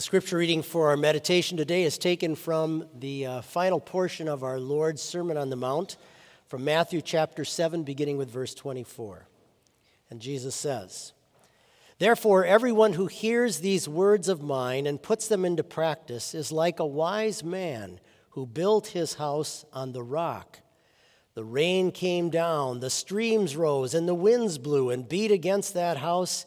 The scripture reading for our meditation today is taken from the uh, final portion of our Lord's Sermon on the Mount from Matthew chapter 7, beginning with verse 24. And Jesus says, Therefore, everyone who hears these words of mine and puts them into practice is like a wise man who built his house on the rock. The rain came down, the streams rose, and the winds blew and beat against that house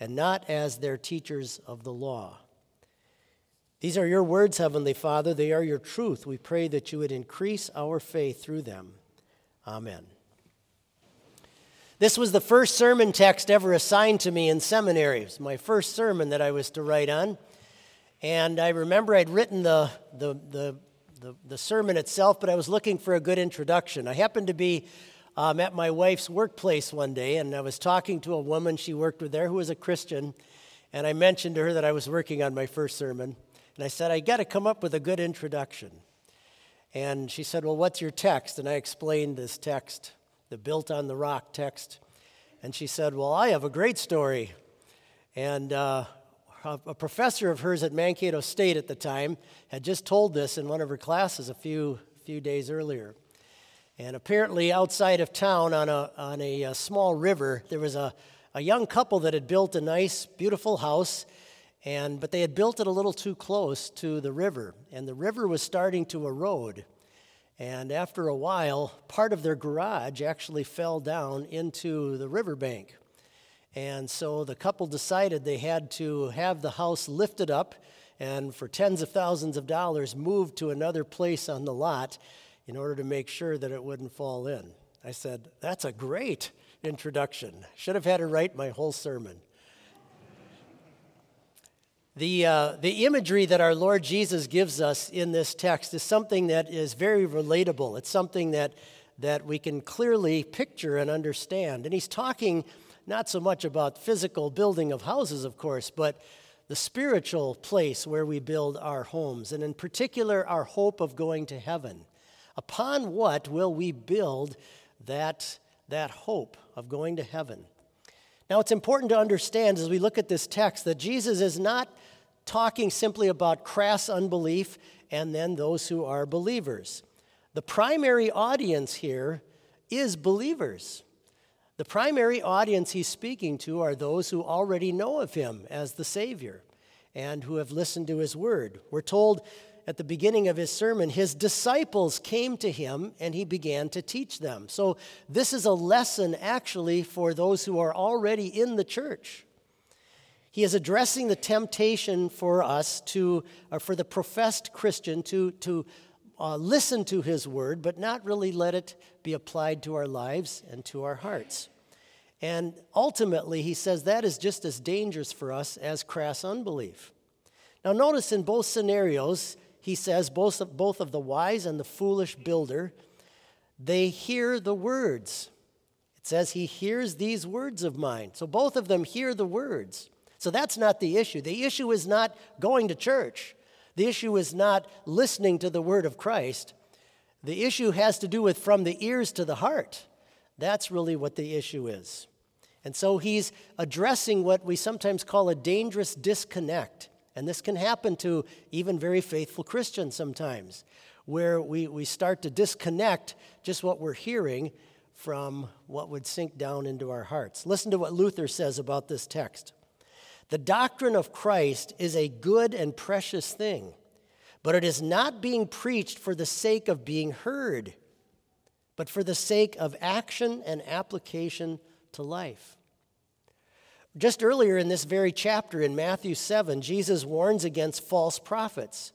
and not as their teachers of the law. These are your words, Heavenly Father. They are your truth. We pray that you would increase our faith through them. Amen. This was the first sermon text ever assigned to me in seminary. It was my first sermon that I was to write on. And I remember I'd written the, the, the, the, the sermon itself, but I was looking for a good introduction. I happened to be um, at my wife's workplace one day, and I was talking to a woman she worked with there who was a Christian, and I mentioned to her that I was working on my first sermon, and I said, I got to come up with a good introduction. And she said, Well, what's your text? And I explained this text, the Built on the Rock text. And she said, Well, I have a great story. And uh, a professor of hers at Mankato State at the time had just told this in one of her classes a few, few days earlier. And apparently, outside of town on a, on a, a, small river, there was a, a young couple that had built a nice, beautiful house, and, but they had built it a little too close to the river. And the river was starting to erode. And after a while, part of their garage actually fell down into the riverbank. And so the couple decided they had to have the house lifted up and for tens of thousands of dollars moved to another place on the lot in order to make sure that it wouldn't fall in. I said, That's a great introduction. Should have had her write my whole sermon. The, uh, the imagery that our Lord Jesus gives us in this text is something that is very relatable. It's something that, that we can clearly picture and understand. And he's talking not so much about physical building of houses, of course, but the spiritual place where we build our homes, and in particular, our hope of going to heaven. Upon what will we build that, that hope of going to heaven? Now, it's important to understand as we look at this text that Jesus is not talking simply about crass unbelief and then those who are believers. The primary audience here is believers. The primary audience he's speaking to are those who already know of him as the Savior and who have listened to his word. We're told at the beginning of his sermon, his disciples came to him and he began to teach them. So, this is a lesson actually for those who are already in the church. He is addressing the temptation for us to, or for the professed Christian to, to uh, listen to his word, but not really let it be applied to our lives and to our hearts. And ultimately, he says that is just as dangerous for us as crass unbelief. Now, notice in both scenarios, he says, both of, both of the wise and the foolish builder, they hear the words. It says he hears these words of mine. So both of them hear the words. So that's not the issue. The issue is not going to church. The issue is not listening to the word of Christ. The issue has to do with from the ears to the heart. That's really what the issue is. And so he's addressing what we sometimes call a dangerous disconnect and this can happen to even very faithful Christians sometimes, where we, we start to disconnect just what we're hearing from what would sink down into our hearts. Listen to what Luther says about this text. The doctrine of Christ is a good and precious thing, but it is not being preached for the sake of being heard, but for the sake of action and application to life. Just earlier in this very chapter in Matthew 7, Jesus warns against false prophets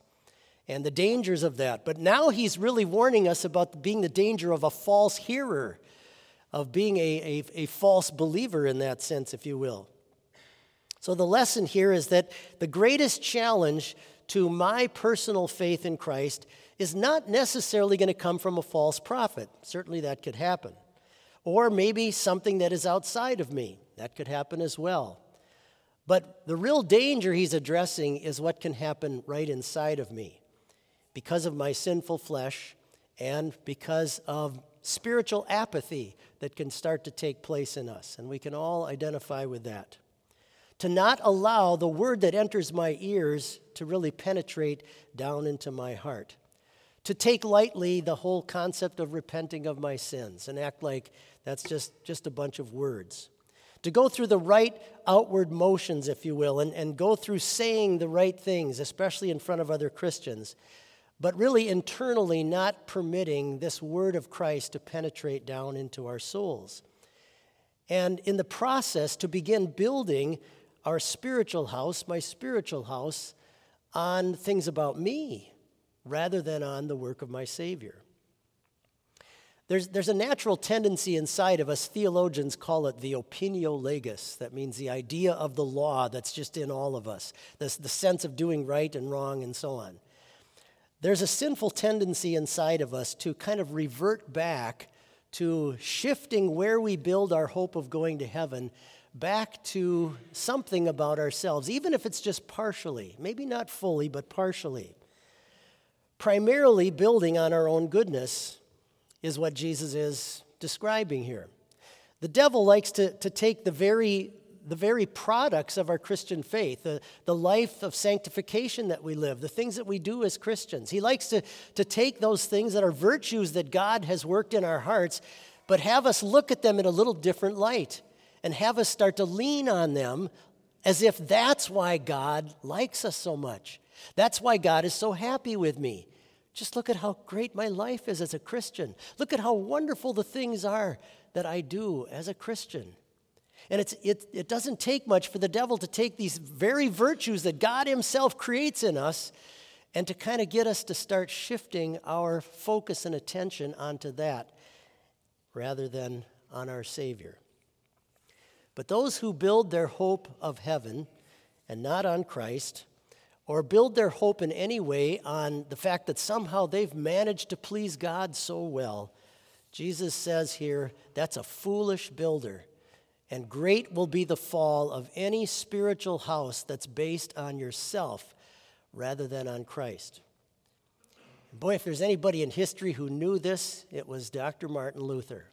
and the dangers of that. But now he's really warning us about being the danger of a false hearer, of being a, a, a false believer in that sense, if you will. So, the lesson here is that the greatest challenge to my personal faith in Christ is not necessarily going to come from a false prophet. Certainly, that could happen. Or maybe something that is outside of me. That could happen as well. But the real danger he's addressing is what can happen right inside of me because of my sinful flesh and because of spiritual apathy that can start to take place in us. And we can all identify with that. To not allow the word that enters my ears to really penetrate down into my heart. To take lightly the whole concept of repenting of my sins and act like that's just, just a bunch of words. To go through the right outward motions, if you will, and, and go through saying the right things, especially in front of other Christians, but really internally not permitting this word of Christ to penetrate down into our souls. And in the process, to begin building our spiritual house, my spiritual house, on things about me rather than on the work of my Savior. There's, there's a natural tendency inside of us, theologians call it the opinio legis. That means the idea of the law that's just in all of us, the, the sense of doing right and wrong and so on. There's a sinful tendency inside of us to kind of revert back to shifting where we build our hope of going to heaven back to something about ourselves, even if it's just partially, maybe not fully, but partially. Primarily building on our own goodness is what Jesus is describing here. The devil likes to, to take the very the very products of our Christian faith, the, the life of sanctification that we live, the things that we do as Christians. He likes to, to take those things that are virtues that God has worked in our hearts, but have us look at them in a little different light and have us start to lean on them as if that's why God likes us so much. That's why God is so happy with me. Just look at how great my life is as a Christian. Look at how wonderful the things are that I do as a Christian. And it's, it, it doesn't take much for the devil to take these very virtues that God Himself creates in us and to kind of get us to start shifting our focus and attention onto that rather than on our Savior. But those who build their hope of heaven and not on Christ, or build their hope in any way on the fact that somehow they've managed to please God so well, Jesus says here that's a foolish builder and great will be the fall of any spiritual house that's based on yourself rather than on Christ. Boy, if there's anybody in history who knew this, it was Dr. Martin Luther.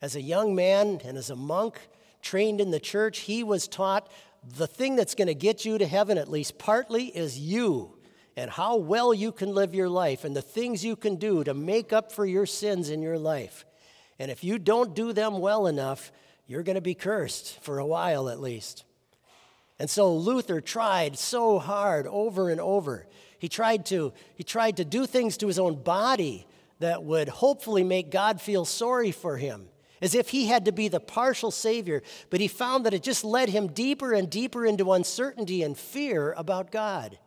As a young man and as a monk trained in the church, he was taught the thing that's going to get you to heaven, at least partly, is you and how well you can live your life and the things you can do to make up for your sins in your life. And if you don't do them well enough, you're going to be cursed for a while at least. And so Luther tried so hard over and over. He tried to, he tried to do things to his own body that would hopefully make God feel sorry for him, as if he had to be the partial Savior. But he found that it just led him deeper and deeper into uncertainty and fear about God.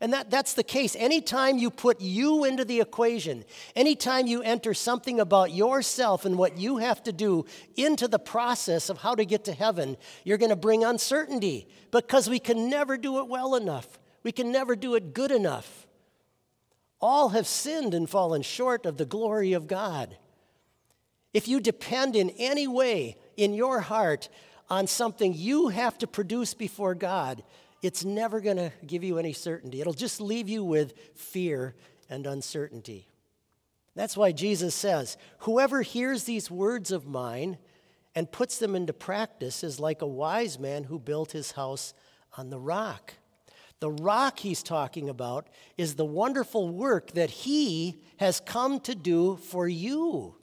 And that, that's the case. Anytime you put you into the equation, anytime you enter something about yourself and what you have to do into the process of how to get to heaven, you're going to bring uncertainty because we can never do it well enough. We can never do it good enough. All have sinned and fallen short of the glory of God. If you depend in any way in your heart on something you have to produce before God, it's never going to give you any certainty. It'll just leave you with fear and uncertainty. That's why Jesus says, Whoever hears these words of mine and puts them into practice is like a wise man who built his house on the rock. The rock he's talking about is the wonderful work that he has come to do for you,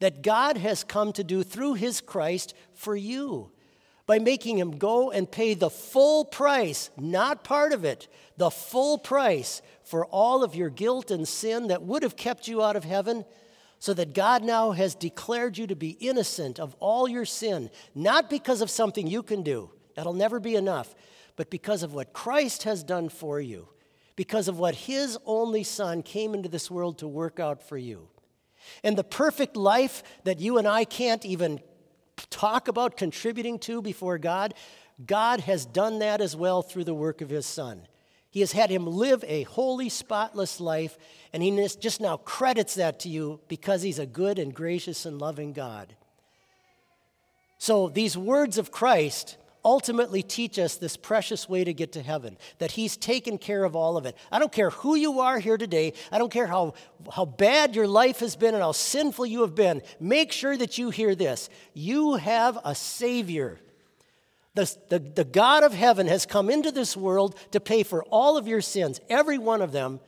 that God has come to do through his Christ for you by making him go and pay the full price, not part of it, the full price for all of your guilt and sin that would have kept you out of heaven, so that God now has declared you to be innocent of all your sin, not because of something you can do, that'll never be enough, but because of what Christ has done for you, because of what his only Son came into this world to work out for you. And the perfect life that you and I can't even talk about contributing to before God, God has done that as well through the work of his Son. He has had him live a holy, spotless life, and he just now credits that to you because he's a good and gracious and loving God. So, these words of Christ ultimately teach us this precious way to get to heaven, that He's taken care of all of it. I don't care who you are here today, I don't care how, how bad your life has been and how sinful you have been. Make sure that you hear this you have a Savior. The, the, the God of heaven has come into this world to pay for all of your sins, every one of them.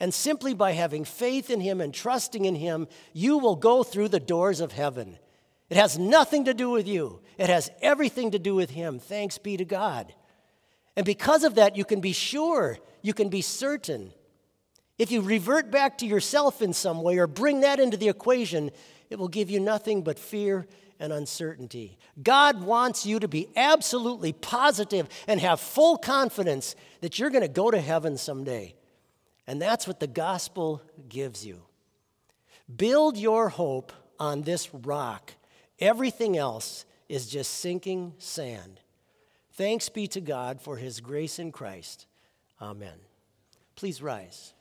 And simply by having faith in Him and trusting in Him, you will go through the doors of heaven. It has nothing to do with you, it has everything to do with Him. Thanks be to God. And because of that, you can be sure, you can be certain. If you revert back to yourself in some way or bring that into the equation, it will give you nothing but fear and uncertainty. God wants you to be absolutely positive and have full confidence that you're going to go to heaven someday. And that's what the gospel gives you. Build your hope on this rock Everything else is just sinking sand. Thanks be to God for his grace in Christ. Amen. Please rise.